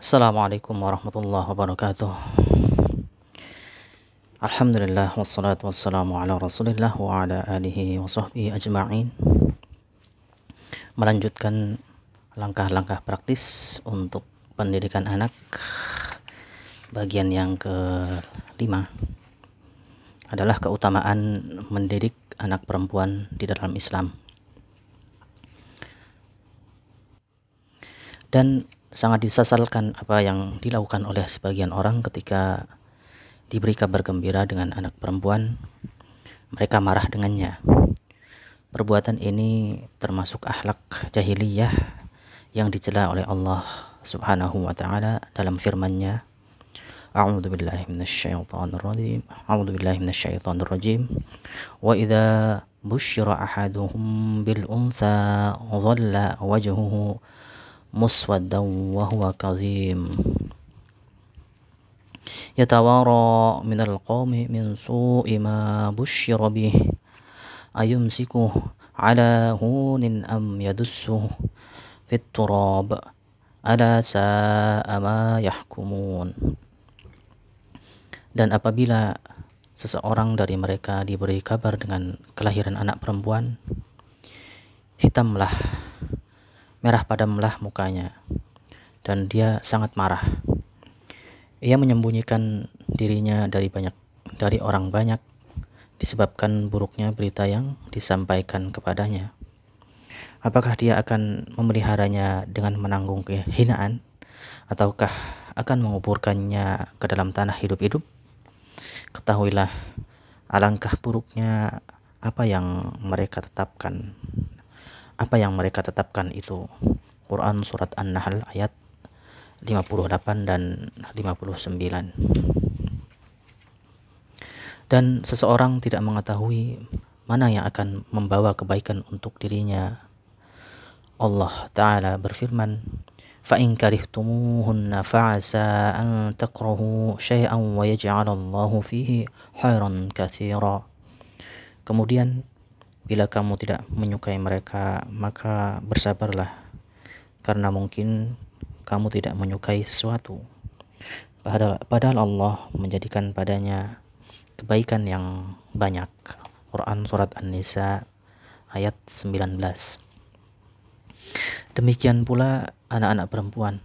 Assalamualaikum warahmatullahi wabarakatuh. Alhamdulillah wassalatu wassalamu ala rasulillah wa ala alihi wa sahbihi ajma'in. Melanjutkan langkah-langkah praktis untuk pendidikan anak Bagian yang kelima adalah keutamaan mendidik anak perempuan di dalam Islam. Dan sangat disesalkan apa yang dilakukan oleh sebagian orang ketika diberi kabar gembira dengan anak perempuan, mereka marah dengannya. Perbuatan ini termasuk akhlak jahiliyah yang dicela oleh Allah Subhanahu wa taala dalam firman-Nya billahi minasyaitonir rajim. A'udzu billahi minasyaitonir rajim. Wa idza busyira ahaduhum bil untha dhalla wajhuhu muswaddan wa huwa kazim yatawara min alqawmi min su'i ma bushira bih ayumsikuh ala hunin am yadussuh fit turab ala sa'a ma yahkumun dan apabila seseorang dari mereka diberi kabar dengan kelahiran anak perempuan hitamlah merah padamlah mukanya dan dia sangat marah. Ia menyembunyikan dirinya dari banyak dari orang banyak disebabkan buruknya berita yang disampaikan kepadanya. Apakah dia akan memeliharanya dengan menanggung kehinaan ataukah akan menguburkannya ke dalam tanah hidup-hidup? Ketahuilah alangkah buruknya apa yang mereka tetapkan apa yang mereka tetapkan itu? Quran surat An-Nahl ayat 58 dan 59 dan seseorang tidak mengetahui mana yang akan membawa kebaikan untuk dirinya. Allah taala berfirman fa in karihtumuhunna fa'asa an takrahu syai'an wa yaj'al Allahu fihi khairan katsira. Kemudian Bila kamu tidak menyukai mereka, maka bersabarlah, karena mungkin kamu tidak menyukai sesuatu. Padahal, padahal Allah menjadikan padanya kebaikan yang banyak. Quran Surat An-Nisa ayat 19 Demikian pula anak-anak perempuan.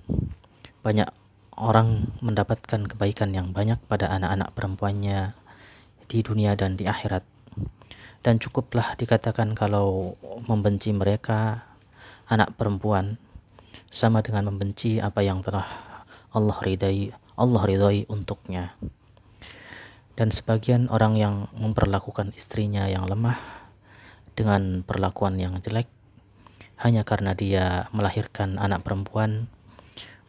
Banyak orang mendapatkan kebaikan yang banyak pada anak-anak perempuannya di dunia dan di akhirat dan cukuplah dikatakan kalau membenci mereka anak perempuan sama dengan membenci apa yang telah Allah ridai Allah ridai untuknya. Dan sebagian orang yang memperlakukan istrinya yang lemah dengan perlakuan yang jelek hanya karena dia melahirkan anak perempuan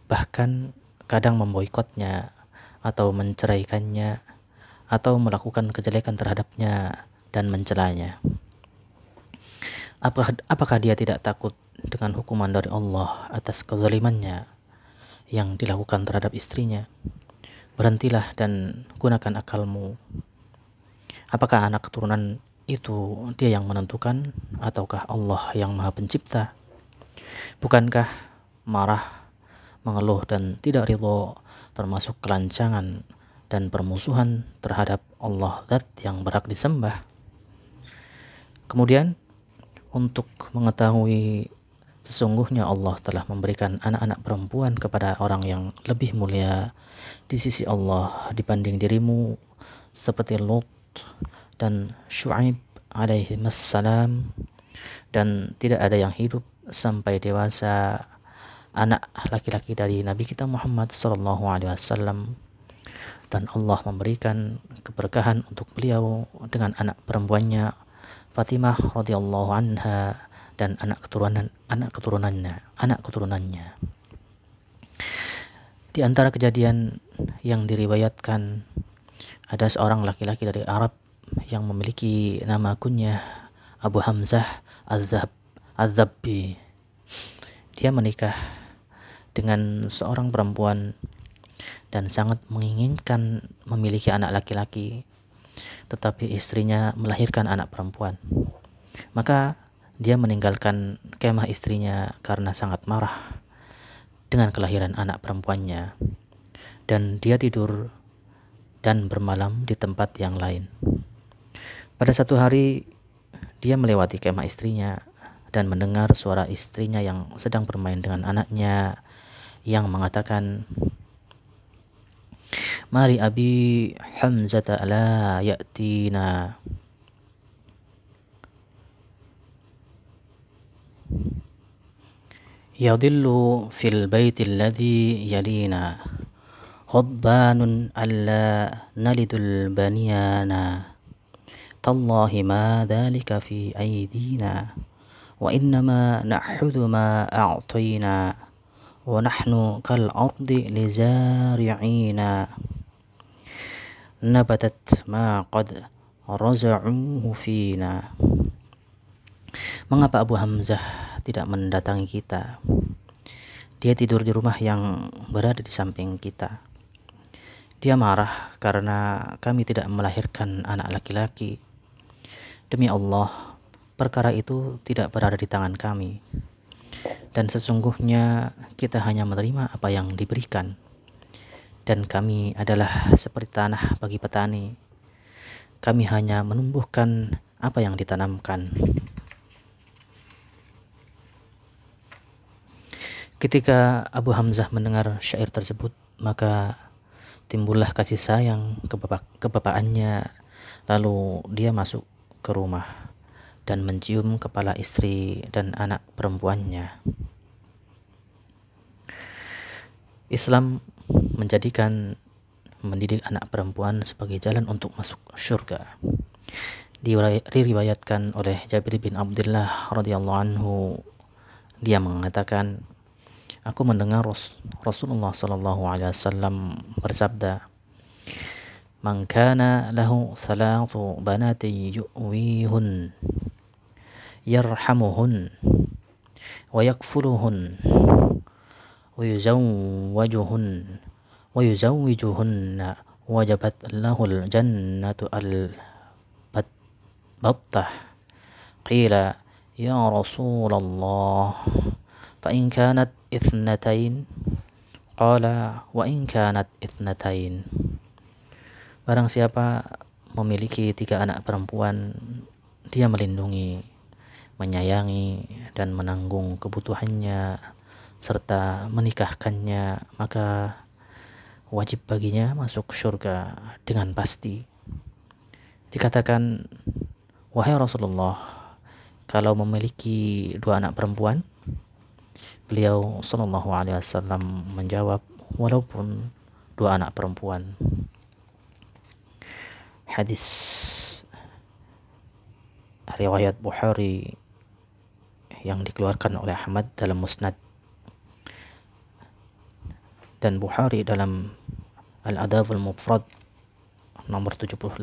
bahkan kadang memboikotnya atau menceraikannya atau melakukan kejelekan terhadapnya dan mencelanya. Apakah, apakah dia tidak takut dengan hukuman dari Allah atas kezalimannya yang dilakukan terhadap istrinya? Berhentilah dan gunakan akalmu. Apakah anak keturunan itu dia yang menentukan ataukah Allah yang maha pencipta? Bukankah marah, mengeluh dan tidak ridho termasuk kelancangan dan permusuhan terhadap Allah zat yang berhak disembah? Kemudian untuk mengetahui sesungguhnya Allah telah memberikan anak-anak perempuan kepada orang yang lebih mulia di sisi Allah dibanding dirimu seperti Lut dan Shu'aib alaihi salam dan tidak ada yang hidup sampai dewasa anak laki-laki dari Nabi kita Muhammad sallallahu alaihi wasallam. Dan Allah memberikan keberkahan untuk beliau dengan anak perempuannya Fatimah radhiyallahu anha dan anak keturunan anak keturunannya anak keturunannya. Di antara kejadian yang diriwayatkan ada seorang laki-laki dari Arab yang memiliki nama kunyah Abu Hamzah Az-Zab Az-Zabbi. Dia menikah dengan seorang perempuan dan sangat menginginkan memiliki anak laki-laki tetapi istrinya melahirkan anak perempuan. Maka dia meninggalkan kemah istrinya karena sangat marah. dengan kelahiran anak perempuannya dan dia tidur dan bermalam di tempat yang lain. Pada satu hari dia melewati kemah istrinya dan mendengar suara istrinya yang sedang bermain dengan anaknya yang mengatakan Mari Abi Hamzah la ya'tina يظل في البيت الذي يلينا غضبان ألا نلد البنيانا تالله ما ذلك في أيدينا وإنما نأخذ ما أعطينا ونحن كالأرض لزارعين nabatat ma qad raza'uhu fina. Mengapa Abu Hamzah tidak mendatangi kita? Dia tidur di rumah yang berada di samping kita. Dia marah karena kami tidak melahirkan anak laki-laki. Demi Allah, perkara itu tidak berada di tangan kami. Dan sesungguhnya kita hanya menerima apa yang diberikan. Dan kami adalah seperti tanah bagi petani. Kami hanya menumbuhkan apa yang ditanamkan. Ketika Abu Hamzah mendengar syair tersebut, maka timbullah kasih sayang ke, bapak, ke bapaknya. Lalu dia masuk ke rumah dan mencium kepala istri dan anak perempuannya. Islam menjadikan mendidik anak perempuan sebagai jalan untuk masuk surga. Diriwayatkan oleh Jabir bin Abdullah radhiyallahu anhu dia mengatakan aku mendengar Rasulullah sallallahu alaihi wasallam bersabda Man kana lahu thalathu banatin yu'wihun yarhamuhun wa yakfuluhun wa yuzawwajuhun wa yuzawwijuhunna wajabat lahul jannatu al battah qila ya Rasulullah فإن كانت اثنتين قال وإن كانت اثنتين Barang siapa memiliki tiga anak perempuan, dia melindungi, menyayangi, dan menanggung kebutuhannya, serta menikahkannya, maka wajib baginya masuk surga dengan pasti. Dikatakan, wahai Rasulullah, kalau memiliki dua anak perempuan, Beliau Shallallahu Alaihi Wasallam menjawab, walaupun dua anak perempuan. Hadis riwayat Bukhari yang dikeluarkan oleh Ahmad dalam Musnad dan Bukhari dalam Al-Adab al-Mufrad nomor 78.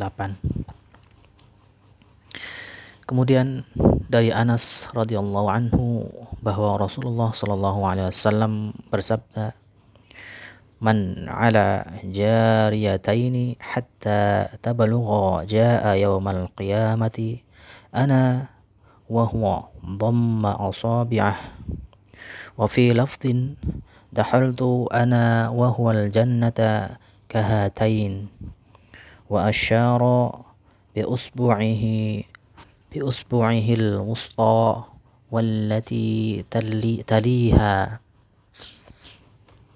Kemudian dari Anas radhiyallahu anhu bahwa Rasulullah sallallahu alaihi wasallam bersabda Man ala jariyataini hatta tabalugha jaa yawmal qiyamati ana wa huwa dhamma asabi'ah wa fi lafdin dakhaltu ana wa huwal jannata kahatain wa asyara bi usbu'ihi bi usbu'ihi al-wusta wallati taliha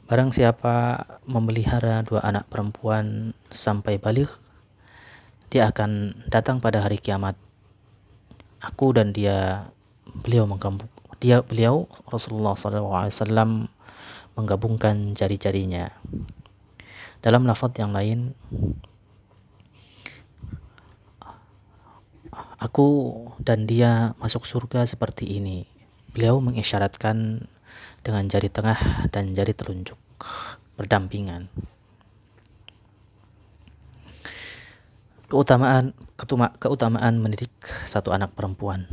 Barang siapa memelihara dua anak perempuan sampai balik, dia akan datang pada hari kiamat. Aku dan dia, beliau mengkambuk. Dia beliau Rasulullah SAW menggabungkan jari-jarinya. Dalam lafaz yang lain, Aku dan dia masuk surga seperti ini. Beliau mengisyaratkan dengan jari tengah dan jari telunjuk berdampingan. Keutamaan ketuma, keutamaan mendidik satu anak perempuan.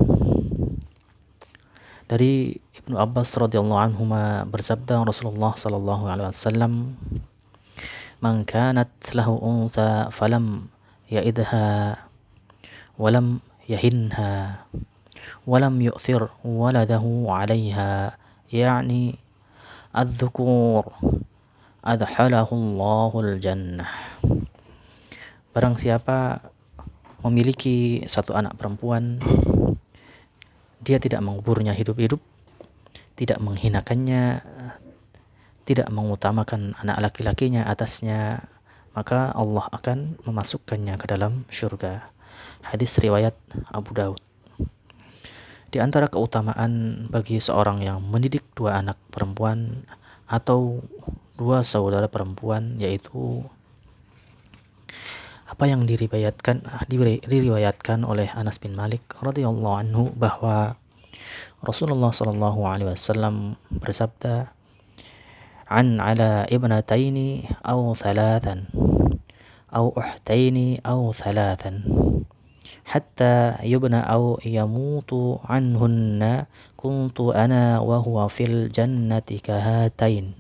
Dari Ibnu Abbas radhiyallahu anhu bersabda Rasulullah sallallahu alaihi wasallam, "Man kanat lahu untha falam ya'idha walam يهنها ولم يؤثر ولده عليها يعني الذكور أدخله الله الجنة Barang siapa memiliki satu anak perempuan, dia tidak menguburnya hidup-hidup, tidak menghinakannya, tidak mengutamakan anak laki-lakinya atasnya, maka Allah akan memasukkannya ke dalam surga. Hadis riwayat Abu Daud. Di antara keutamaan bagi seorang yang mendidik dua anak perempuan atau dua saudara perempuan yaitu apa yang diriwayatkan diriwayatkan oleh Anas bin Malik radhiyallahu anhu bahwa Rasulullah sallallahu alaihi wasallam bersabda an ala ibnataini aw thalathan aw uhtaini aw thalathan hatta yubna aw yamutu anhunna kuntu ana wa huwa fil jannati kahatain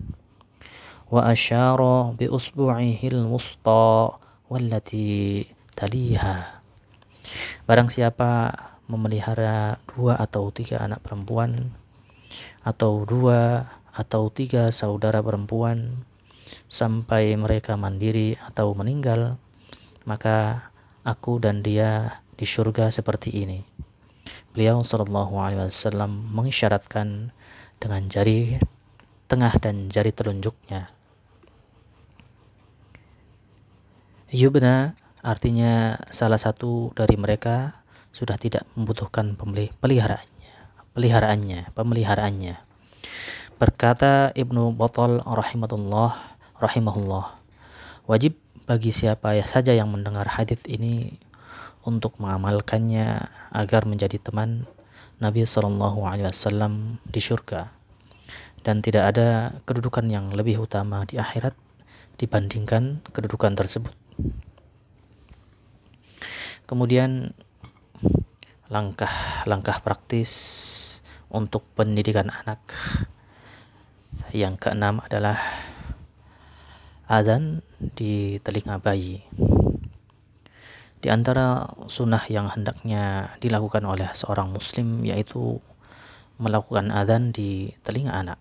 wa asyara bi usbu'ihi al-wusta wallati taliha. Barang siapa memelihara dua atau tiga anak perempuan atau dua atau tiga saudara perempuan sampai mereka mandiri atau meninggal maka aku dan dia di surga seperti ini. Beliau sallallahu alaihi wasallam mengisyaratkan dengan jari tengah dan jari telunjuknya Yubna artinya salah satu dari mereka sudah tidak membutuhkan peliharaannya, peliharaannya, pemeliharaannya. Berkata Ibnu Botol rahimahullah, rahimahullah, wajib bagi siapa saja yang mendengar hadis ini untuk mengamalkannya agar menjadi teman Nabi Shallallahu Alaihi Wasallam di surga dan tidak ada kedudukan yang lebih utama di akhirat dibandingkan kedudukan tersebut. Kemudian langkah-langkah praktis untuk pendidikan anak. Yang keenam adalah adzan di telinga bayi. Di antara sunnah yang hendaknya dilakukan oleh seorang muslim yaitu melakukan adzan di telinga anak.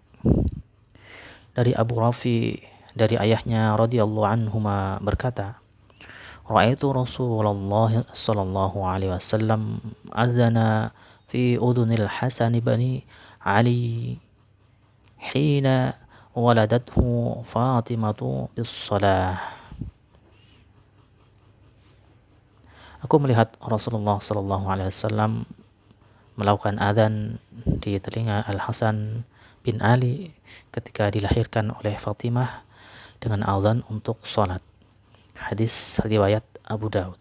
Dari Abu Rafi dari ayahnya radhiyallahu anhu berkata, رأيت رسول الله صلى الله عليه وسلم أذن في أذن الحسن بن علي حين ولدته فاطمة بالصلاة Aku melihat Rasulullah Sallallahu Alaihi Wasallam melakukan adzan di telinga Al Hasan bin Ali ketika dilahirkan oleh Fatimah dengan adzan untuk sholat. Hadis riwayat Abu Daud.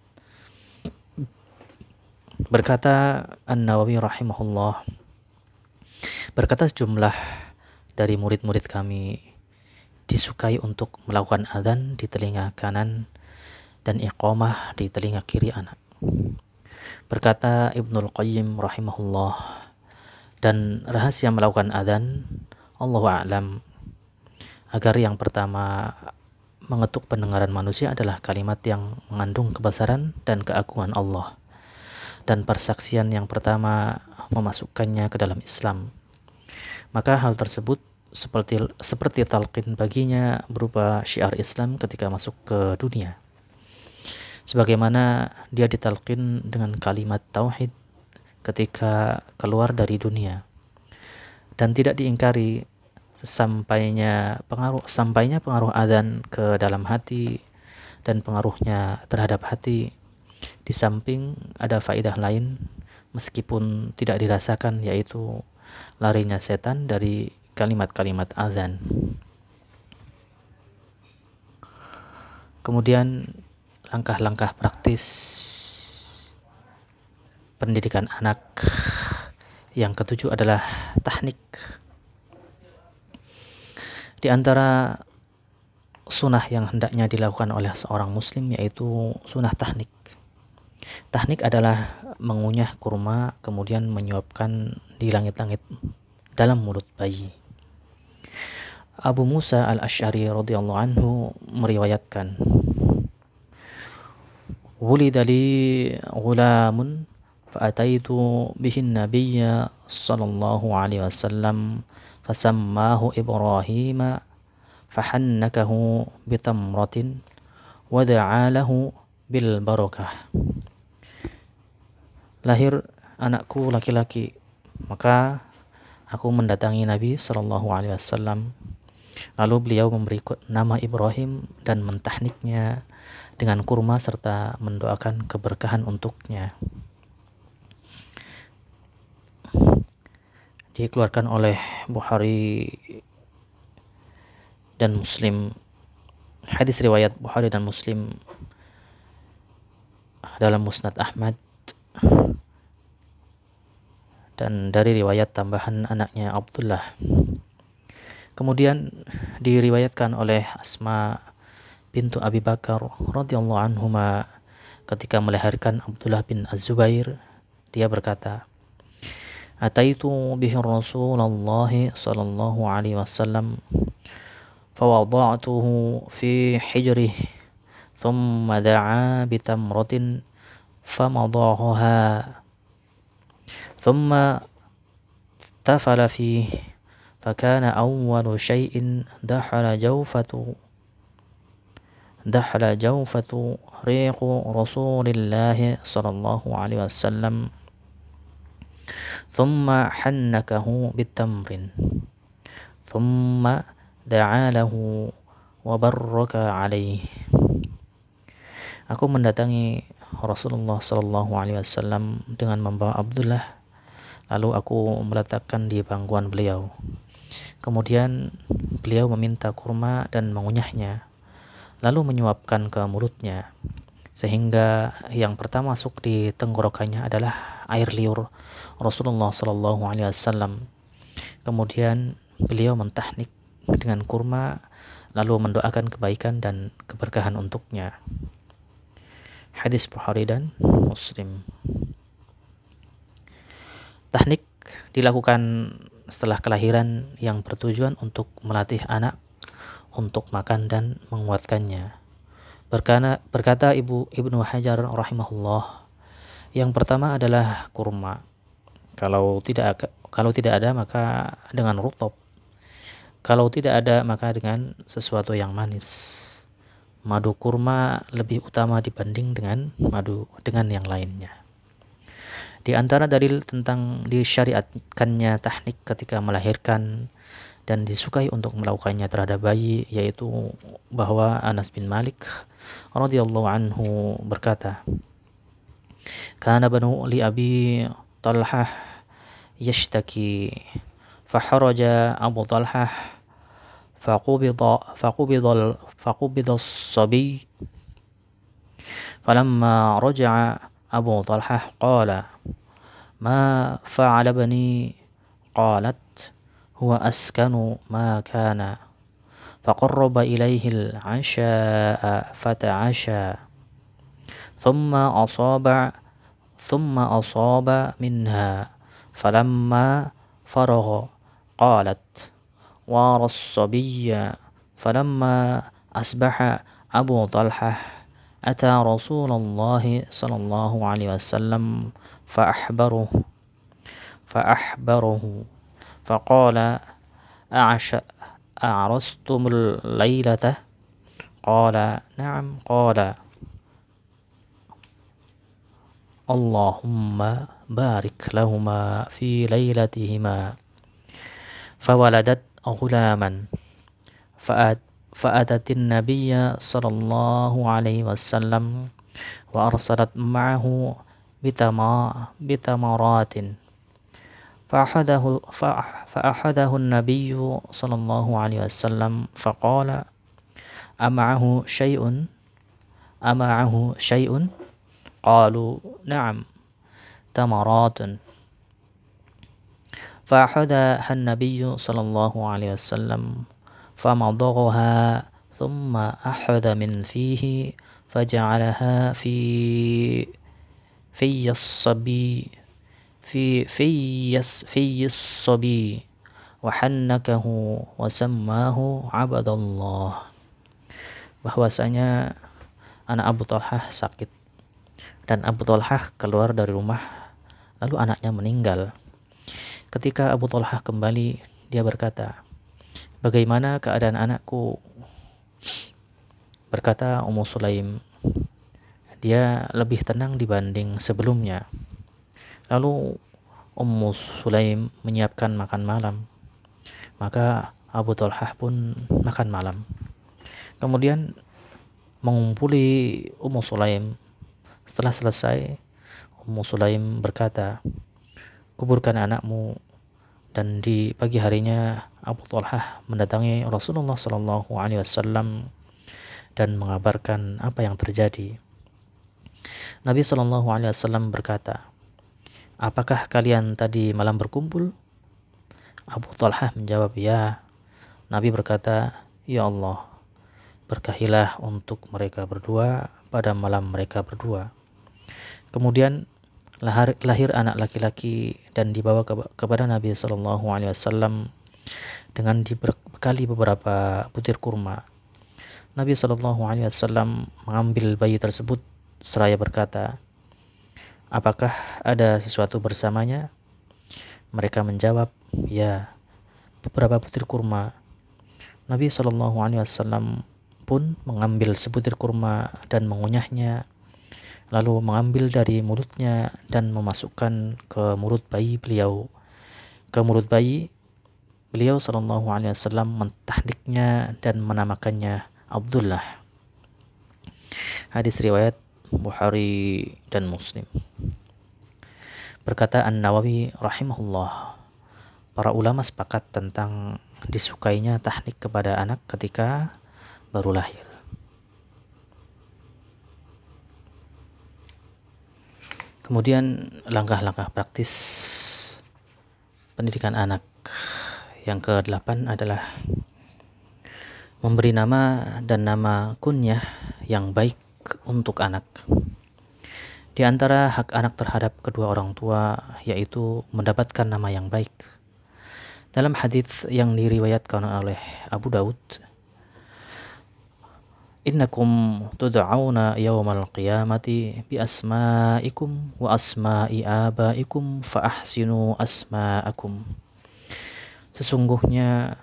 Berkata An-Nawawi rahimahullah Berkata sejumlah dari murid-murid kami disukai untuk melakukan adzan di telinga kanan dan iqamah di telinga kiri anak. Berkata Ibnul Qayyim rahimahullah dan rahasia melakukan adzan Allahu a'lam agar yang pertama mengetuk pendengaran manusia adalah kalimat yang mengandung kebesaran dan keagungan Allah. Dan persaksian yang pertama memasukkannya ke dalam Islam. Maka hal tersebut seperti seperti talqin baginya berupa syiar Islam ketika masuk ke dunia. Sebagaimana dia ditalqin dengan kalimat tauhid ketika keluar dari dunia dan tidak diingkari sampainya pengaruh sampainya pengaruh adzan ke dalam hati dan pengaruhnya terhadap hati. Di samping ada faidah lain meskipun tidak dirasakan yaitu larinya setan dari kalimat-kalimat adzan. Kemudian langkah-langkah praktis pendidikan anak. Yang ketujuh adalah teknik di antara sunnah yang hendaknya dilakukan oleh seorang muslim yaitu sunnah tahnik. Tahnik adalah mengunyah kurma kemudian menyuapkan di langit-langit dalam mulut bayi. Abu Musa al-Ash'ari radhiyallahu anhu meriwayatkan Wulida li fa'ataitu bihin nabiyya sallallahu alaihi wasallam fasammahu Ibrahim fahannakahu bitamratin wa da'alahu bil barakah lahir anakku laki-laki maka aku mendatangi Nabi Shallallahu Alaihi Wasallam. Lalu beliau memberi nama Ibrahim dan mentahniknya dengan kurma serta mendoakan keberkahan untuknya dikeluarkan oleh Bukhari dan Muslim. Hadis riwayat Bukhari dan Muslim dalam Musnad Ahmad. Dan dari riwayat tambahan anaknya Abdullah. Kemudian diriwayatkan oleh Asma bintu Abi Bakar radhiyallahu anhuma ketika melahirkan Abdullah bin Az-Zubair. Dia berkata Ataitu bihi Rasulullah sallallahu alaihi wasallam فوضعته في حجره ثم دعا بتمرة فمضاها ثم تفل فيه فكان أول شيء دخل جوفة دخل جوفة ريق رسول الله صلى الله عليه وسلم. ثم حنكه بالتمر ثم دعا له وبرك عليه aku mendatangi Rasulullah Shallallahu Alaihi Wasallam dengan membawa Abdullah. Lalu aku meletakkan di pangkuan beliau. Kemudian beliau meminta kurma dan mengunyahnya lalu menyuapkan ke mulutnya sehingga yang pertama masuk di tenggorokannya adalah air liur Rasulullah Shallallahu Alaihi Wasallam. Kemudian beliau mentahnik dengan kurma lalu mendoakan kebaikan dan keberkahan untuknya. Hadis Bukhari dan Muslim. Teknik dilakukan setelah kelahiran yang bertujuan untuk melatih anak untuk makan dan menguatkannya. Berkana, berkata Ibu Ibnu Hajar rahimahullah, yang pertama adalah kurma. Kalau tidak kalau tidak ada maka dengan rutop kalau tidak ada, maka dengan sesuatu yang manis. Madu kurma lebih utama dibanding dengan madu dengan yang lainnya. Di antara dalil tentang disyariatkannya teknik ketika melahirkan dan disukai untuk melakukannya terhadap bayi yaitu bahwa Anas bin Malik radhiyallahu anhu berkata Kana banu li Abi Talhah yashtaki فحرج أبو طلحة فقبض فقبض فقبض الصبي فلما رجع أبو طلحة قال ما فعل ابني قالت هو أسكن ما كان. فقرب إليه العشاء فتعشى. ثم أصاب ثم أصاب منها فلما فرغ قالت وارى الصبي فلما أصبح أبو طلحة أتى رسول الله صلى الله عليه وسلم فأحبره فأحبره. فقال أعش أعرستم الليلة؟ قال نعم. قال اللهم بارك لهما في ليلتهما. فولدت غلاما. فأتت النبي صلى الله عليه وسلم وأرسلت معه بتمرات. فأحده, فأحده النبي صلى الله عليه وسلم فقال أمعه شيء؟ أمعه شيء؟ قالوا نعم تمرات. فأخذها النبي صلى الله عليه وسلم فمضغها ثم أخذ من فيه فجعلها في في الصبي. في في في الصبي وحنكه وسماه عبد الله bahwasanya anak Abu Talhah sakit dan Abu Talhah keluar dari rumah lalu anaknya meninggal Ketika Abu Talha kembali, dia berkata, "Bagaimana keadaan anakku?" Berkata Ummu Sulaim, dia lebih tenang dibanding sebelumnya. Lalu Ummu Sulaim menyiapkan makan malam. Maka Abu Talhah pun makan malam. Kemudian mengumpuli Ummu Sulaim. Setelah selesai, Ummu Sulaim berkata, "Kuburkan anakmu." Dan di pagi harinya Abu Talhah mendatangi Rasulullah Shallallahu Alaihi Wasallam dan mengabarkan apa yang terjadi. Nabi Shallallahu Alaihi Wasallam berkata, apakah kalian tadi malam berkumpul? Abu Talhah menjawab, ya. Nabi berkata, ya Allah, berkahilah untuk mereka berdua pada malam mereka berdua. Kemudian lahir, lahir anak laki-laki dan dibawa ke, kepada Nabi Shallallahu Alaihi Wasallam dengan dibekali beberapa butir kurma. Nabi Shallallahu Alaihi Wasallam mengambil bayi tersebut seraya berkata, Apakah ada sesuatu bersamanya? Mereka menjawab, ya, beberapa butir kurma. Nabi Shallallahu Alaihi Wasallam pun mengambil sebutir kurma dan mengunyahnya, lalu mengambil dari mulutnya dan memasukkan ke mulut bayi beliau. Ke mulut bayi, beliau Shallallahu Alaihi Wasallam mentahniknya dan menamakannya Abdullah. Hadis riwayat Bukhari dan Muslim. Berkata An-Nawawi rahimahullah, para ulama sepakat tentang disukainya tahnik kepada anak ketika baru lahir. Kemudian langkah-langkah praktis pendidikan anak yang ke-8 adalah memberi nama dan nama kunyah yang baik untuk anak. Di antara hak anak terhadap kedua orang tua yaitu mendapatkan nama yang baik. Dalam hadis yang diriwayatkan oleh Abu Daud, Innakum tud'auna yawmal qiyamati bi asma'ikum wa asma'i abaikum fa ahsinu asma'akum. Sesungguhnya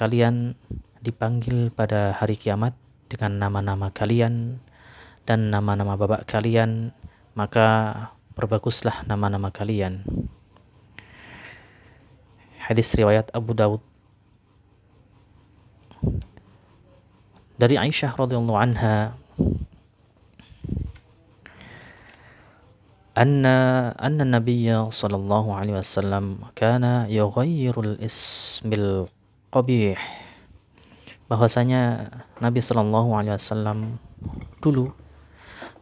kalian dipanggil pada hari kiamat dengan nama-nama kalian dan nama-nama bapak kalian, maka perbaguslah nama-nama kalian. Hadis riwayat Abu Daud dari Aisyah radhiyallahu anha أن أن النبي صلى الله عليه وسلم كان يغير الاسم القبيح bahwasanya Nabi Shallallahu Alaihi Wasallam dulu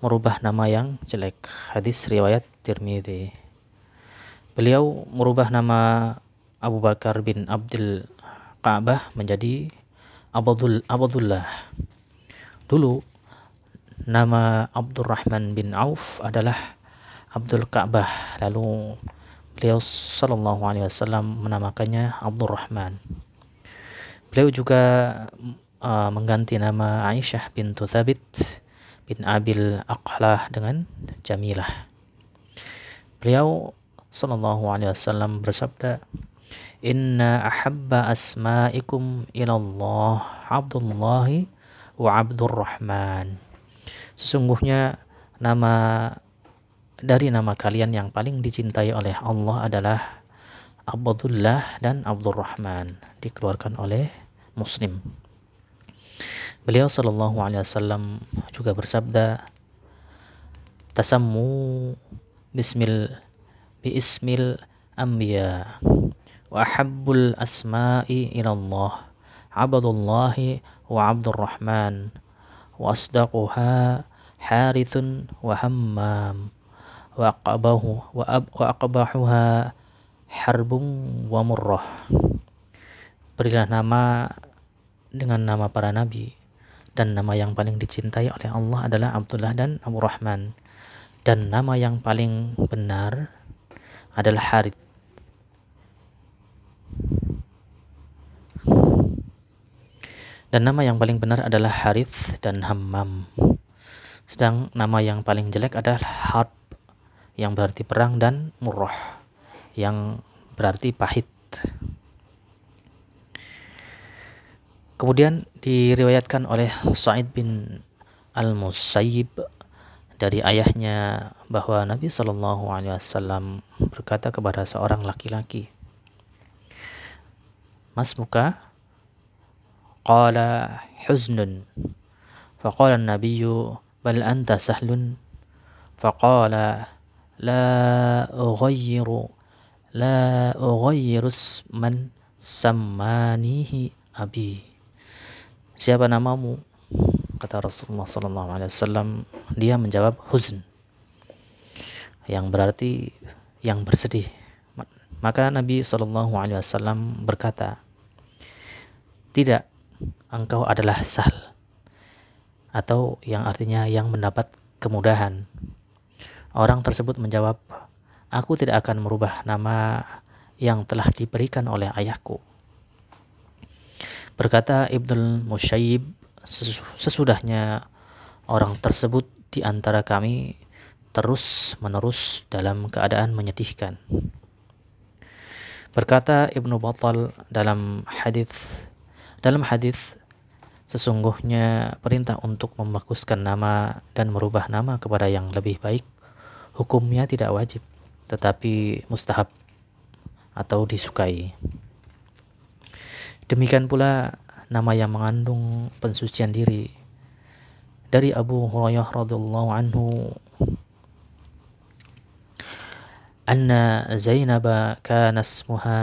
merubah nama yang jelek. Hadis riwayat Tirmidzi. Beliau merubah nama Abu Bakar bin Abdul Ka'bah menjadi Abdul Abdullah. Dulu nama Abdurrahman bin Auf adalah Abdul Ka'bah. Lalu beliau sallallahu alaihi wasallam menamakannya Abdurrahman. Beliau juga uh, mengganti nama Aisyah bintu Thabit bin Abil Aqlah dengan Jamilah. Beliau sallallahu alaihi wasallam bersabda, "Inna ahabba asma'ikum ilallah Abdullah wa Abdurrahman." Sesungguhnya nama dari nama kalian yang paling dicintai oleh Allah adalah Abdullah dan Abdurrahman dikeluarkan oleh Muslim. Beliau Shallallahu Alaihi Wasallam juga bersabda, tasammu bismil bi ismil anbiya wa ahabbul asma'i ilallah abdullahi wa abdurrahman wa asdaquha harithun wa hammam wa aqabahu wa, ab, wa aqbahuha harbun wa murrah. Berilah nama dengan nama para nabi dan nama yang paling dicintai oleh Allah adalah Abdullah dan Abu Rahman. Dan nama yang paling benar adalah Harith. Dan nama yang paling benar adalah Harith dan Hammam. Sedang nama yang paling jelek adalah Harb yang berarti perang dan Murrah yang berarti pahit Kemudian diriwayatkan oleh Sa'id bin Al-Musayyib dari ayahnya bahwa Nabi Shallallahu Alaihi Wasallam berkata kepada seorang laki-laki, Mas muka, qala huznun, faqala Nabiyu bal anta sahlun, faqala la ughayyiru la ughayyiru man sammanihi abi. Siapa namamu? Kata Rasulullah Sallallahu Alaihi Wasallam. Dia menjawab huzn, yang berarti yang bersedih. Maka Nabi Sallallahu Alaihi Wasallam berkata, tidak, engkau adalah sahal, atau yang artinya yang mendapat kemudahan. Orang tersebut menjawab, aku tidak akan merubah nama yang telah diberikan oleh ayahku. Berkata Ibnul Musyayib, sesudahnya orang tersebut di antara kami terus menerus dalam keadaan menyedihkan. Berkata Ibnu Battal dalam hadis dalam hadis sesungguhnya perintah untuk membaguskan nama dan merubah nama kepada yang lebih baik hukumnya tidak wajib tetapi mustahab atau disukai. Demikian pula nama yang mengandung pensucian diri dari Abu Hurairah radhiyallahu anhu. Anna Zainab kana ismuha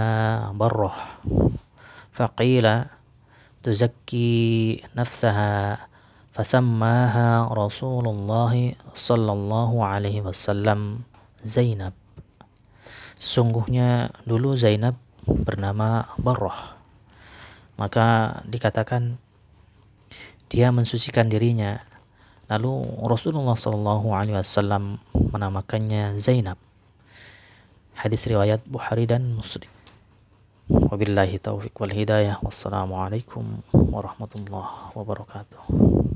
Barrah. Faqila tuzakki nafsaha fasammaha Rasulullah sallallahu alaihi wasallam Zainab. Sesungguhnya dulu Zainab bernama Barrah maka dikatakan dia mensucikan dirinya. Lalu Rasulullah Shallallahu Alaihi Wasallam menamakannya Zainab. Hadis riwayat Bukhari dan Muslim. Wabillahi taufiq wal hidayah. Wassalamualaikum warahmatullahi wabarakatuh